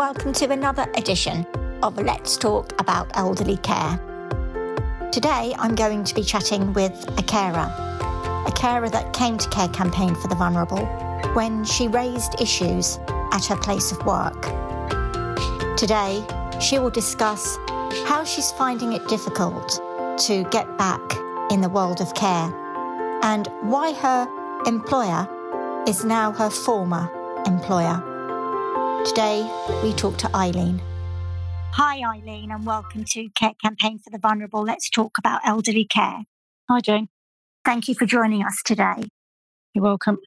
welcome to another edition of Let's Talk About Elderly Care. Today I'm going to be chatting with a carer, a carer that came to Care Campaign for the Vulnerable when she raised issues at her place of work. Today, she will discuss how she's finding it difficult to get back in the world of care and why her employer is now her former employer. Today, we talk to Eileen. Hi, Eileen, and welcome to Care Campaign for the Vulnerable. Let's talk about elderly care. Hi, Jane. Thank you for joining us today. You're welcome.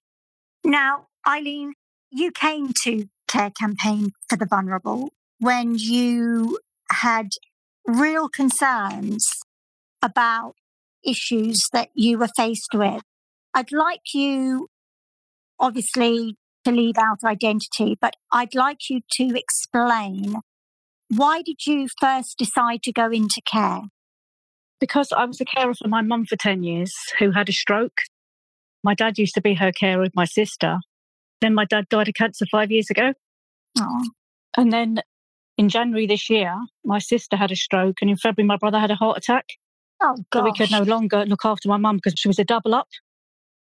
Now, Eileen, you came to Care Campaign for the Vulnerable when you had real concerns about issues that you were faced with. I'd like you, obviously, to leave out identity, but I'd like you to explain why did you first decide to go into care? Because I was a carer for my mum for 10 years who had a stroke. My dad used to be her carer with my sister. Then my dad died of cancer five years ago. Oh. And then in January this year, my sister had a stroke, and in February, my brother had a heart attack. Oh, God. So we could no longer look after my mum because she was a double up.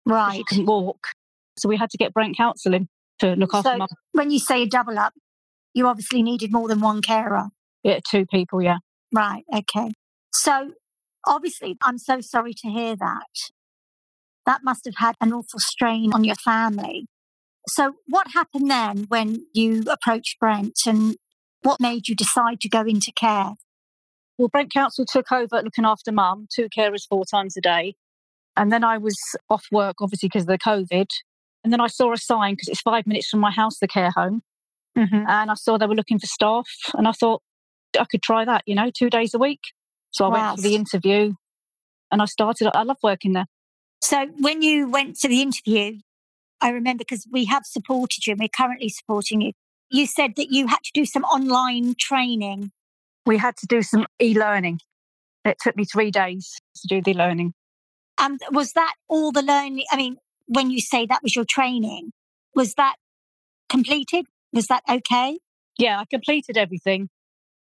Right. She couldn't walk. So we had to get Brent counselling to look after So mum. when you say a double up, you obviously needed more than one carer. Yeah, two people, yeah. Right. Okay. So obviously, I'm so sorry to hear that. That must have had an awful strain on your family. So what happened then when you approached Brent and what made you decide to go into care? Well, Brent Council took over looking after mum, two carers four times a day. And then I was off work, obviously, because of the COVID. And then I saw a sign because it's five minutes from my house, the care home. Mm-hmm. And I saw they were looking for staff. And I thought I could try that, you know, two days a week. So I Wow. went for the interview and I started. I love working there. So when you went to the interview, I remember because we have supported you and we're currently supporting you. You said that you had to do some online training. We had to do some e learning. It took me three days to do the learning. And was that all the learning? I mean, when you say that was your training, was that completed? Was that okay? Yeah, I completed everything.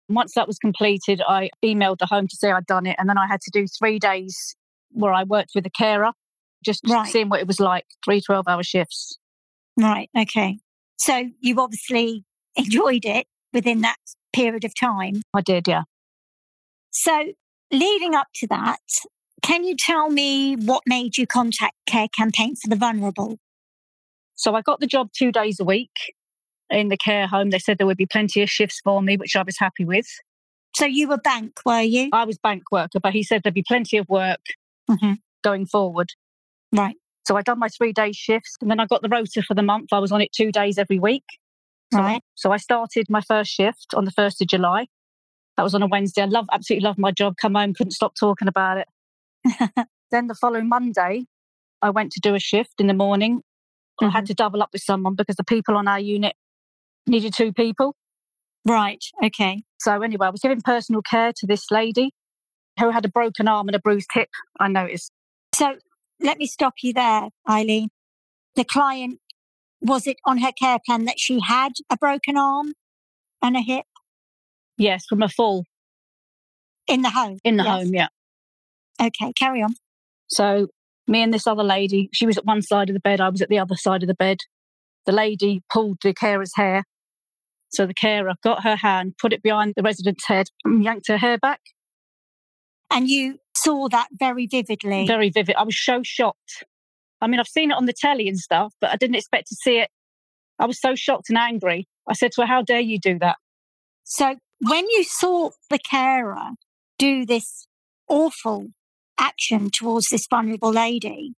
Once that was completed, I emailed the home to say I'd done it. And then I had to do three days where I worked with a carer, just Right. seeing what it was like three 12 hour shifts. Right. Okay. So you obviously enjoyed it within that period of time. I did, yeah. So leading up to that, can you tell me what made you contact Care Campaign for the Vulnerable? So I got the job two days a week in the care home. They said there would be plenty of shifts for me, which I was happy with. So you were bank, were you? I was bank worker, but he said there'd be plenty of work Mhm. going forward. Right. So I done my three day shifts and then I got the rota for the month. I was on it two days every week. So, Right. so I started my first shift on the 1st of July. That was on a Wednesday. I love, absolutely loved my job. Come home, couldn't stop talking about it. then the following Monday, I went to do a shift in the morning. I had mm-hmm. to double up with someone because the people on our unit needed two people. Right. Okay. So anyway, I was giving personal care to this lady who had a broken arm and a bruised hip, I noticed. So let me stop you there, Eileen. The client, was it on her care plan that she had a broken arm and a hip Yes, from a fall in the home? in the Yes. home, yeah. Okay, carry on. So me and this other lady, she was at one side of the bed, I was at the other side of the bed. The lady pulled the carer's hair. So the carer got her hand, put it behind the resident's head, and yanked her hair back. And you saw that very vividly. Very vivid. I was so shocked. I mean, I've seen it on the telly and stuff, but I didn't expect to see it. I was so shocked and angry. I said to her, How dare you do that? So when you saw the carer do this awful action towards this vulnerable lady,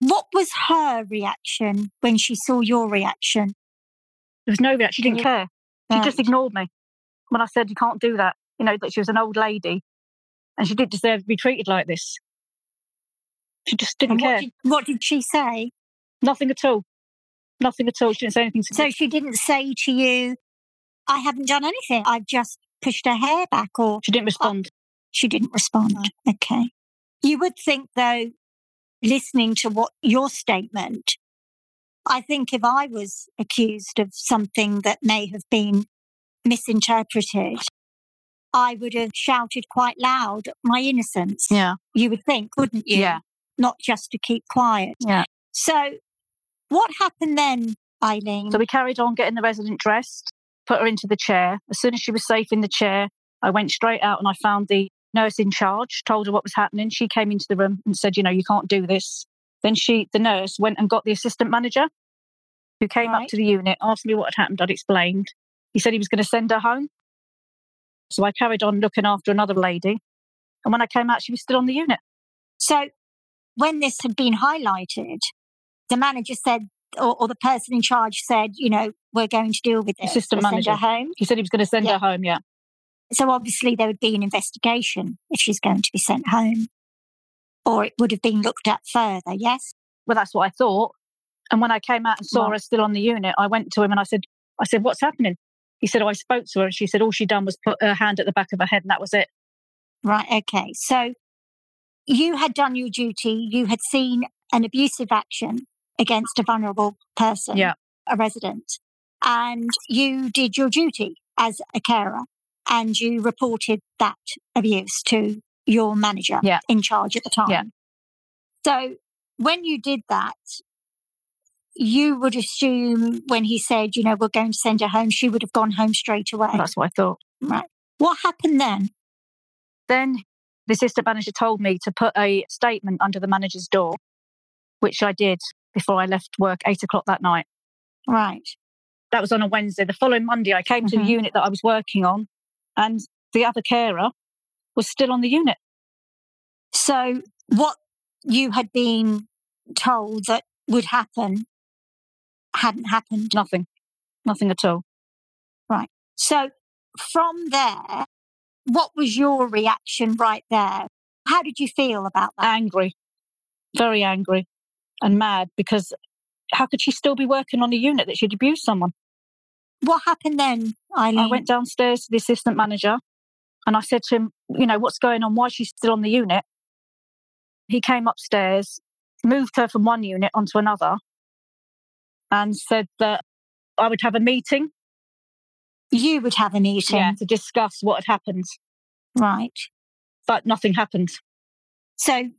what was her reaction when she saw your reaction? There was no reaction. She didn't care. She just ignored me when I said, You can't do that. You know, that she was an old lady and she didn't deserve to be treated like this. She just didn't what care. did, what did she say? Nothing at all. Nothing at all. She didn't say anything to So me. she didn't say to you, I haven't done anything. I've just pushed her hair back or She didn't oh, respond. she didn't respond. Okay. You would think though, listening to what your statement, I think if I was accused of something that may have been misinterpreted, I would have shouted quite loud my innocence. Yeah. You would think, wouldn't you? Yeah. Not just to keep quiet. Yeah. So, what happened then, Eileen? So we carried on getting the resident dressed, put her into the chair. As soon as she was safe in the chair, I went straight out and I found the nurse in charge, told her what was happening. She came into the room and said, you know, you can't do this. Then she, the nurse, went and got the assistant manager who came Right. up to the unit, asked me what had happened. I'd explained. He said he was going to send her home. So I carried on looking after another lady. And when I came out, she was still on the unit. So, when this had been highlighted, the manager said, or, or the person in charge said, you know, we're going to deal with this. Assistant We'll send her manager. home. He said he was going to send Yeah. her home. Yeah. So obviously there would be an investigation if she's going to be sent home, or it would have been looked at further. Yes. Well, that's what I thought. And when I came out and saw Right. her still on the unit, I went to him and I said, I said, what's happening? He said, oh, I spoke to her and she said all she done was put her hand at the back of her head and that was it. Right. Okay. So you had done your duty. You had seen an abusive action against a vulnerable person, Yeah. a resident, and you did your duty as a carer, and you reported that abuse to your manager Yeah. in charge at the time. Yeah. So when you did that, you would assume when he said, you know, we're going to send her home, she would have gone home straight away. That's what I thought. Right. What happened then? Then the assistant manager told me to put a statement under the manager's door, which I did before I left work, eight o'clock that night. Right. That was on a Wednesday. The following Monday, I came to the Mhm. unit that I was working on and the other carer was still on the unit. So what you had been told that would happen hadn't happened. Nothing, nothing at all. Right. So from there, what was your reaction right there? How did you feel about that? angry, very angry and mad because how could she still be working on a unit that she'd abused someone? What happened then, Eileen? I went downstairs to the assistant manager and I said to him, you know, what's going on? Why is she still on the unit? He came upstairs, moved her from one unit onto another and said that I would have a meeting You would have a meeting. yeah, to discuss what had happened, Right. but nothing happened. So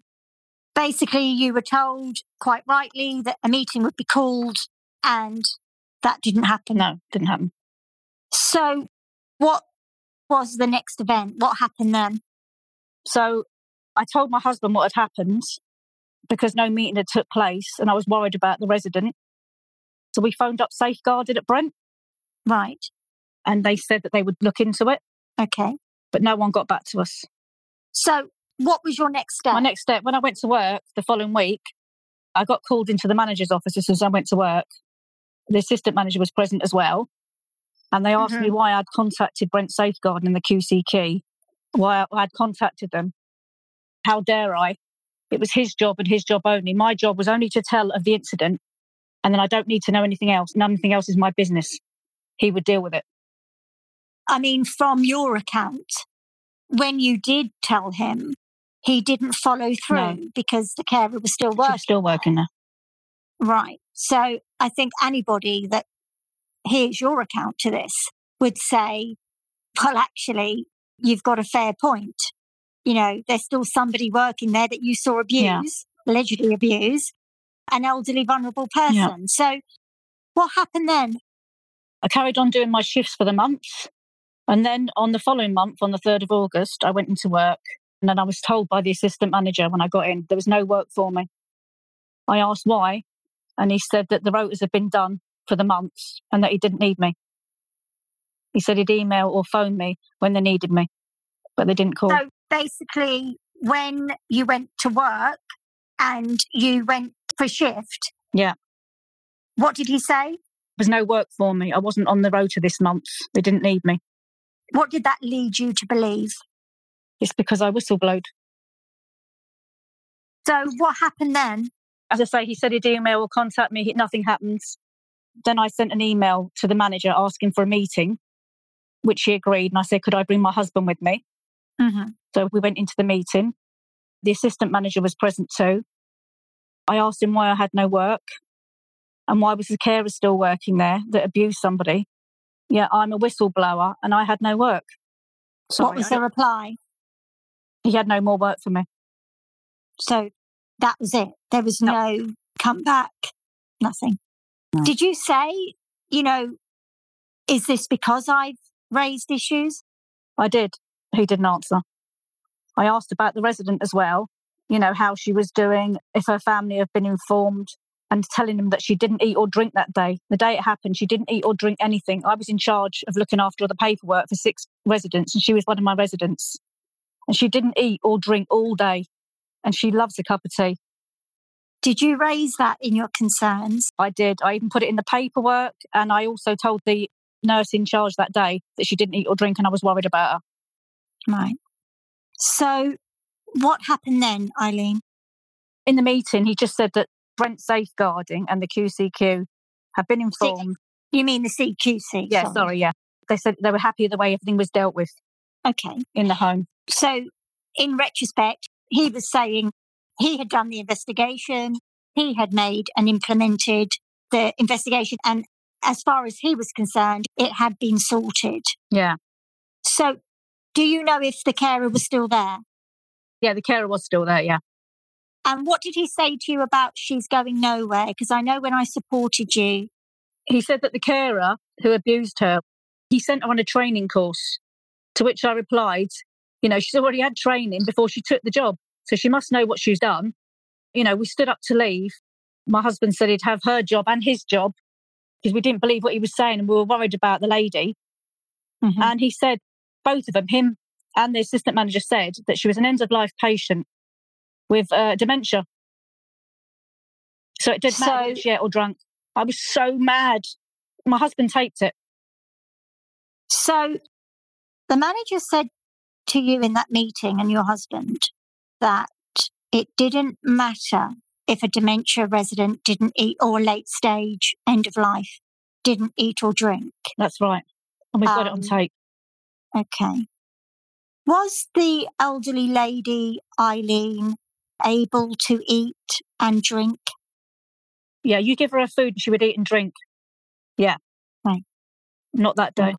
basically, you were told quite rightly that a meeting would be called, and that didn't happen. No, didn't happen. So, what was the next event? What happened then? So I told my husband what had happened because no meeting had took place and I was worried about the resident. So we phoned up Safeguarded at Brent Right. and they said that they would look into it, Okay. but no one got back to us. So, what was your next step? My next step, when I went to work the following week, I got called into the manager's office as soon as I went to work. The assistant manager was present as well. And they asked me mm-hmm. why I'd contacted Brent Safeguard and the QCQ, why I'd contacted them. How dare I? It was his job and his job only. My job was only to tell of the incident, and then I don't need to know anything else. Nothing else is my business. He would deal with it. I mean, from your account, when you did tell him, he didn't follow through No. because the carer was still working. was still working there. Right. So I think anybody that hears your account to this would say, well, actually, you've got a fair point. You know, there's still somebody working there that you saw abuse, Yeah. allegedly abuse, an elderly, vulnerable person. Yeah. So what happened then? I carried on doing my shifts for the month. And then on the following month, on the 3rd of August, I went into work. And then I was told by the assistant manager when I got in, there was no work for me. I asked why. And he said that the rotas had been done for the months and that he didn't need me. He said he'd email or phone me when they needed me, but they didn't call. So basically, when you went to work and you went for shift, Yeah. what did he say? There was no work for me. I wasn't on the rota this month. They didn't need me. What did that lead you to believe? It's because I whistleblowed. So what happened then? As I say, he said he'd email or contact me. Nothing happens. Then I sent an email to the manager asking for a meeting, which he agreed. And I said, could I bring my husband with me? Mm-hmm. So we went into the meeting. The assistant manager was present too. I asked him why I had no work and why was the carer still working there that abused somebody. Yeah, I'm a whistleblower and I had no work. Sorry, what was the reply? He had no more work for me. So that was it. There was no, no comeback, nothing. No. Did you say, you know, is this because I've raised issues? I did. He didn't answer. I asked about the resident as well, you know, how she was doing, if her family have been informed, and telling them that she didn't eat or drink that day. The day it happened, she didn't eat or drink anything. I was in charge of looking after all the paperwork for six residents, and she was one of my residents. And she didn't eat or drink all day, and she loves a cup of tea. Did you raise that in your concerns? I did. I even put it in the paperwork, and I also told the nurse in charge that day that she didn't eat or drink, and I was worried about her. Right. So, what happened then, Eileen? In the meeting, he just said that Brent Safeguarding and the QCQ have been informed. You mean the CQC? Yeah, sorry. sorry, yeah. They said they were happy the way everything was dealt with. Okay. In the home. So, in retrospect, he was saying he had done the investigation, he had made and implemented the investigation, and as far as he was concerned, it had been sorted. Yeah. So, do you know if the carer was still there? Yeah, the carer was still there, yeah. And what did he say to you about she's going nowhere? Because I know when I supported you. He said that the carer who abused her, he sent her on a training course, to which I replied, you know, she's already had training before she took the job. So she must know what she's done. You know, we stood up to leave. My husband said he'd have her job and his job because we didn't believe what he was saying and we were worried about the lady. Mm-hmm. And he said, both of them, him and the assistant manager said that she was an end of life patient with uh, dementia. So it didn't so, matter if she ate or drunk. I was so mad. My husband taped it. So the manager said to you in that meeting and your husband that it didn't matter if a dementia resident didn't eat or late stage end of life didn't eat or drink. That's right. And we've got it on um, tape. Okay. Was the elderly lady, Eileen, able to eat and drink? Yeah, you give her a food, she would eat and drink. Yeah. Right. Not that day.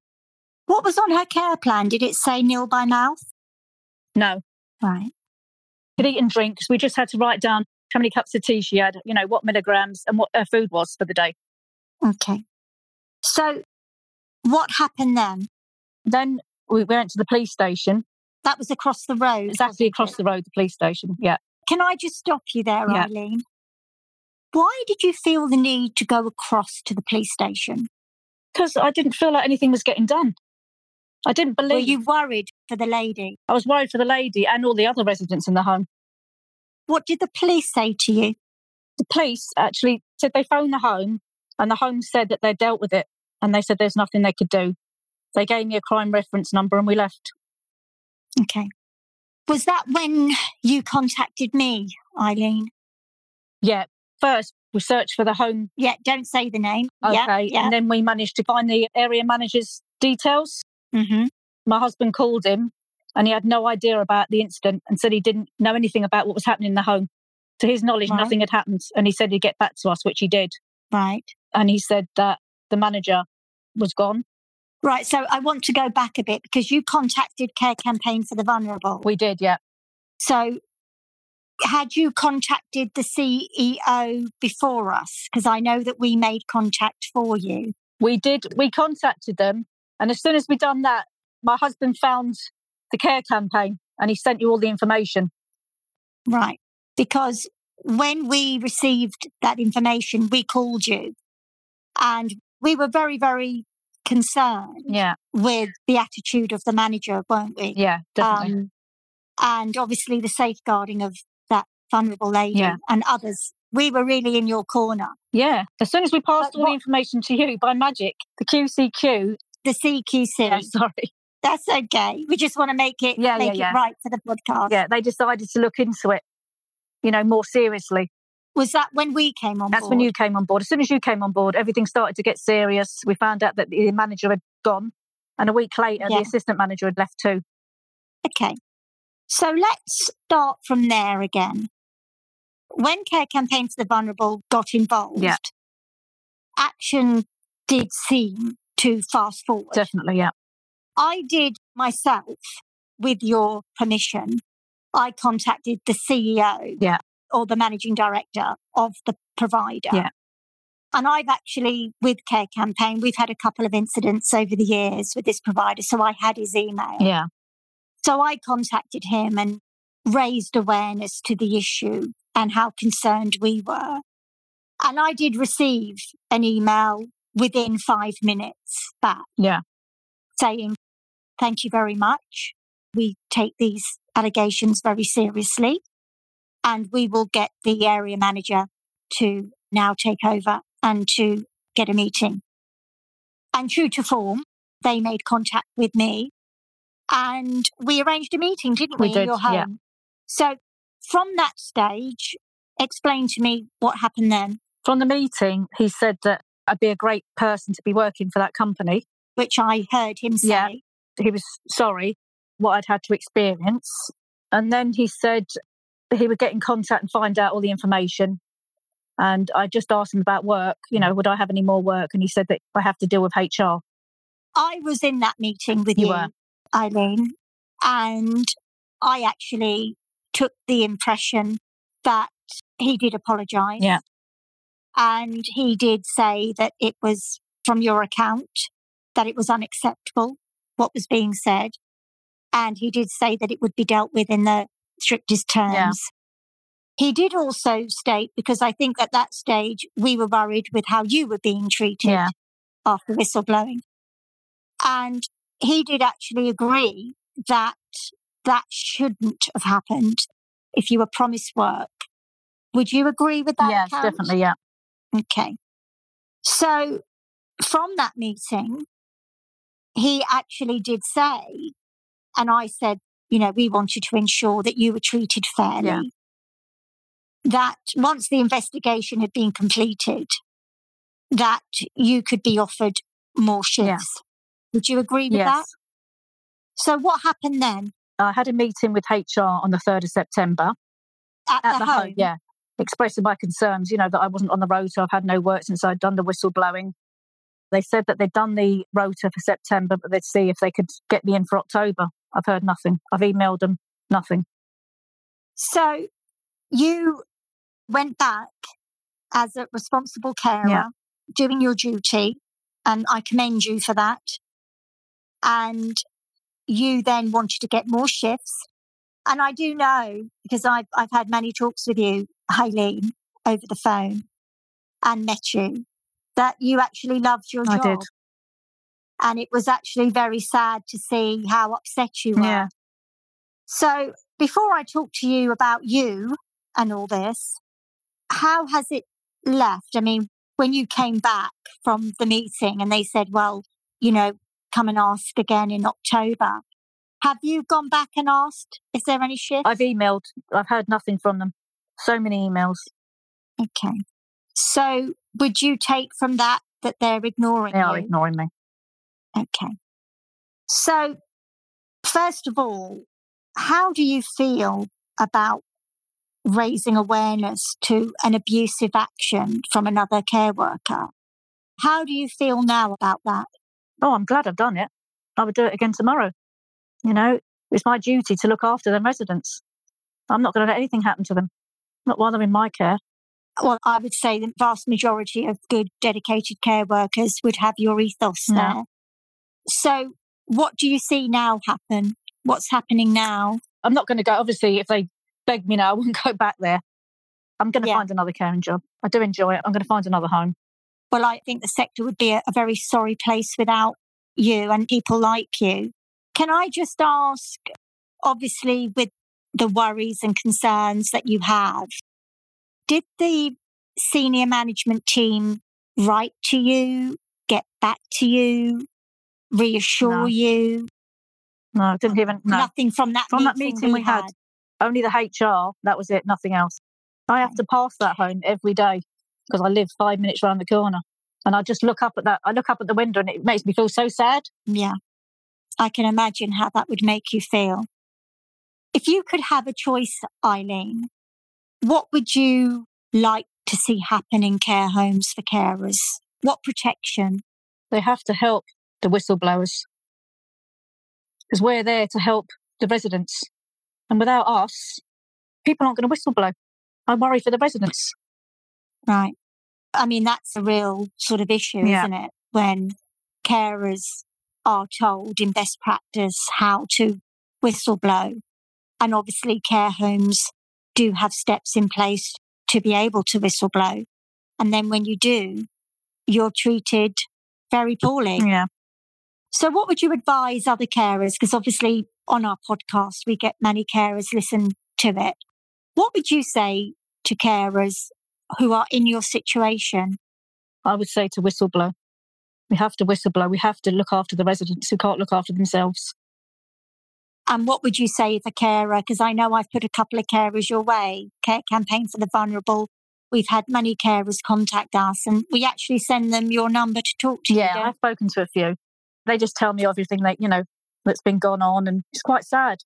What was on her care plan? Did it say nil by mouth? No. Right. Could eat and drink because we just had to write down how many cups of tea she had, you know, what milligrams and what her food was for the day. Okay. So what happened then? Then we went to the police station. That was across the road. Exactly across it? the road, the police station. Yeah. Can I just stop you there, yeah. Eileen? Why did you feel the need to go across to the police station? Because I didn't feel like anything was getting done. I didn't believe. Were you worried for the lady? I was worried for the lady and all the other residents in the home. What did the police say to you? The police actually said they phoned the home and the home said that they dealt with it and they said there's nothing they could do. They gave me a crime reference number and we left. Okay. Was that when you contacted me, Eileen? Yeah. First, we searched for the home. Yeah, don't say the name. Okay. Yeah, yeah. And then we managed to find the area manager's details. Mm-hmm. My husband called him and he had no idea about the incident and said he didn't know anything about what was happening in the home. To his knowledge, right. nothing had happened. And he said he'd get back to us, which he did. Right. And he said that the manager was gone. Right. So I want to go back a bit because you contacted Care Campaign for the Vulnerable. We did, yeah. So had you contacted the CEO before us? Because I know that we made contact for you. We did. We contacted them. And as soon as we done that, my husband found the care campaign and he sent you all the information. Right. Because when we received that information, we called you and we were very, very concerned yeah. with the attitude of the manager, weren't we? Yeah, definitely. Um, and obviously the safeguarding of that vulnerable lady yeah. and others. We were really in your corner. Yeah. As soon as we passed but all what, the information to you by magic, the QCQ. The CQC. Yeah, sorry. That's okay. We just want to make it yeah, make yeah, it right for the podcast. Yeah, they decided to look into it, you know, more seriously. Was that when we came on That's board? when you came on board. As soon as you came on board, everything started to get serious. We found out that the manager had gone, and a week later, the assistant manager had left too. Okay. So let's start from there again. When Care Campaign for the Vulnerable got involved, yeah. action did seem to fast forward. Definitely, yeah. I did myself, with your permission, I contacted the CEO Yeah. or the managing director of the provider. Yeah. And I've actually, with Care Campaign, we've had a couple of incidents over the years with this provider. So I had his email. Yeah. So I contacted him and raised awareness to the issue and how concerned we were. And I did receive an email within five minutes back Yeah. saying, Thank you very much. We take these allegations very seriously and we will get the area manager to now take over and to get a meeting. And true to form, they made contact with me and we arranged a meeting, didn't we, We in your home? yeah. So from that stage, explain to me what happened then, From the meeting, he said that I'd be a great person to be working for that company. which I heard him say. Yeah. He was sorry what I'd had to experience. And then he said he would get in contact and find out all the information. And I just asked him about work, you know, would I have any more work? And he said that I have to deal with HR. I was in that meeting with You you, were. Eileen, and I actually took the impression that he did apologize. Yeah. And he did say that it was from your account, that it was unacceptable what was being said. And he did say that it would be dealt with in the strictest terms. Yeah. He did also state, because I think at that stage we were worried with how you were being treated Yeah. after whistleblowing. And he did actually agree that that shouldn't have happened if you were promised work. Would you agree with that? yes, account? definitely. Yeah. Okay. So from that meeting, he actually did say, and I said, you know, we wanted to ensure that you were treated fairly. Yeah. That once the investigation had been completed, that you could be offered more shifts. Would you agree with that? Yes. So what happened then I had a meeting with HR on the 3rd of September at, at the, the home? home. Yeah. Expressing my concerns, you know, that I wasn't on the road, so I've had no work since I'd done the whistleblowing. They said that they'd done the rota for September, but they'd see if they could get me in for October. I've heard nothing. I've emailed them, nothing. So you went back as a responsible carer, Yeah. doing your duty, and I commend you for that. And you then wanted to get more shifts. And I do know because I've I've had many talks with you, Eileen, over the phone and met you, that you actually loved your I job. did. And it was actually very sad to see how upset you were. Yeah. So before I talk to you about you and all this, how has it left? I mean, when you came back from the meeting and they said, well, you know, come and ask again in October. Have you gone back and asked, is there any shift? I've emailed, I've heard nothing from them. So many emails. okay. So would you take from that that they're ignoring me? They are you? ignoring me. Okay. So, first of all, how do you feel about raising awareness to an abusive action from another care worker? How do you feel now about that? Oh, I'm glad I've done it. I would do it again tomorrow. You know, it's my duty to look after them residents. I'm not going to let anything happen to them, while they're in my care. Well, I would say the vast majority of good, dedicated care workers would have your ethos Yeah. there. So, what do you see now happen? What's happening now? I'm not going to go. Obviously, if they beg me now, I wouldn't go back there. I'm going to Yeah. find another caring job. I do enjoy it. I'm going to find another home. Well, I think the sector would be a, a very sorry place without you and people like you. Can I just ask, obviously, with the worries and concerns that you have, did the senior management team write to you, get back to you, reassure No. you? No, I didn't even. No. Nothing from that From meeting that meeting we had. Only the HR. That was it. Nothing else. I have to pass that home every day because I live five minutes round the corner. And I just look up at that. I look up at the window and it makes me feel so sad. Yeah. I can imagine how that would make you feel. If you could have a choice, Eileen, what would you like to see happen in care homes for carers? What protection? They have to help the whistleblowers because we're there to help the residents. And without us, people aren't going to whistleblow. I worry for the residents. Right. I mean, that's a real sort of issue, Yeah. isn't it? When carers are told in best practice how to whistleblow. And obviously, care homes do have steps in place to be able to whistleblow. And then when you do, you're treated very poorly. Yeah. So, what would you advise other carers? Because obviously, on our podcast, we get many carers listen to it. What would you say to carers who are in your situation? I would say to whistleblow. We have to whistleblow. We have to look after the residents who can't look after themselves. And what would you say if a carer? Because I know I've put a couple of carers your way, Care Campaign for the Vulnerable. We've had many carers contact us, and we actually send them your number to talk to you. Yeah, I've spoken to a few. They just tell me everything that, you know, that's been gone on and it's quite sad.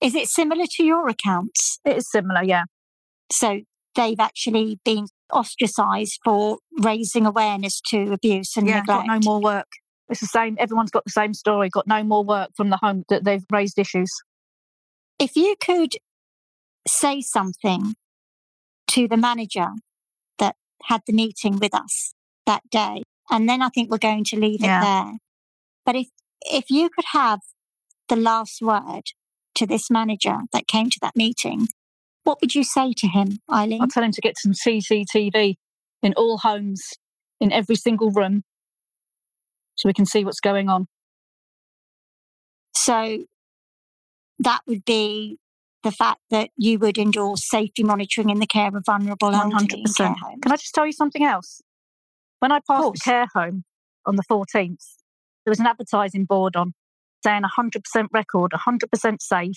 Is it similar to your accounts? It is similar, yeah. So they've actually been ostracized for raising awareness to abuse and yeah, neglect. got no more work. It's the same. Everyone's got the same story. Got no more work from the home that they've raised issues. If you could say something to the manager that had the meeting with us that day, and then I think we're going to leave Yeah. it there. But if if you could have the last word to this manager that came to that meeting, what would you say to him, Eileen? I'll tell him to get some CCTV in all homes, in every single room, so we can see what's going on. So that would be the fact that you would endorse safety monitoring in the care of vulnerable elderly in care 100%. homes. Can I just tell you something else? When I passed the care home on the 14th, there was an advertising board on saying 100% record, 100% safe,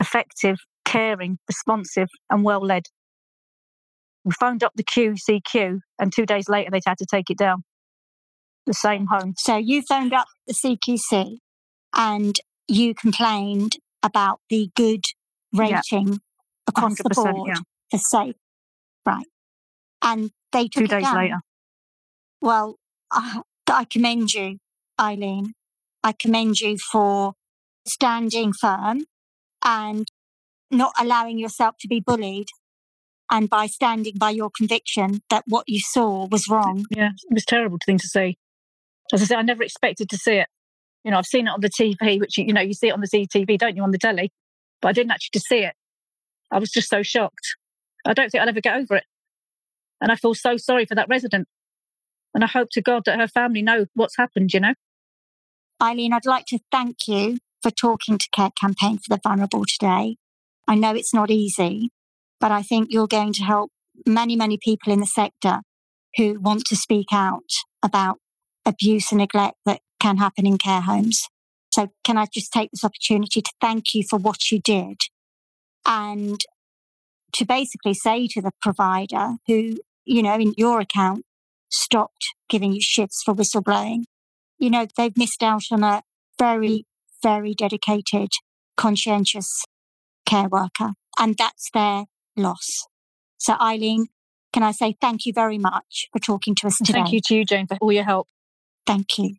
effective, caring, responsive, and well led. We phoned up the QCQ, and two days later, they'd had to take it down. The same home. So you phoned up the CQC and you complained about the good Yeah. rating across the board yeah. for safe. Right. And they took Two days down. later. Well, I, I commend you, Eileen. I commend you for standing firm and not allowing yourself to be bullied. And by standing by your conviction that what you saw was wrong. Yeah, it was terrible thing to see. As I said, I never expected to see it. You know, I've seen it on the TV, which you, know you see it on the CTV, don't you, on the telly? But I didn't actually see it. I was just so shocked. I don't think I'll ever get over it, and I feel so sorry for that resident. And I hope to God that her family know what's happened. You know, Eileen, I'd like to thank you for talking to Care Campaign for the Vulnerable today. I know it's not easy, but I think you're going to help many, many people in the sector who want to speak out about abuse and neglect that can happen in care homes. So, can I just take this opportunity to thank you for what you did and to basically say to the provider who, you know, in your account, stopped giving you shifts for whistleblowing you know, they've missed out on a very, very dedicated, conscientious care worker, and that's their loss. So, Eileen, can I say thank you very much for talking to us today? thank you to you, Jane, for all your help. Thank you.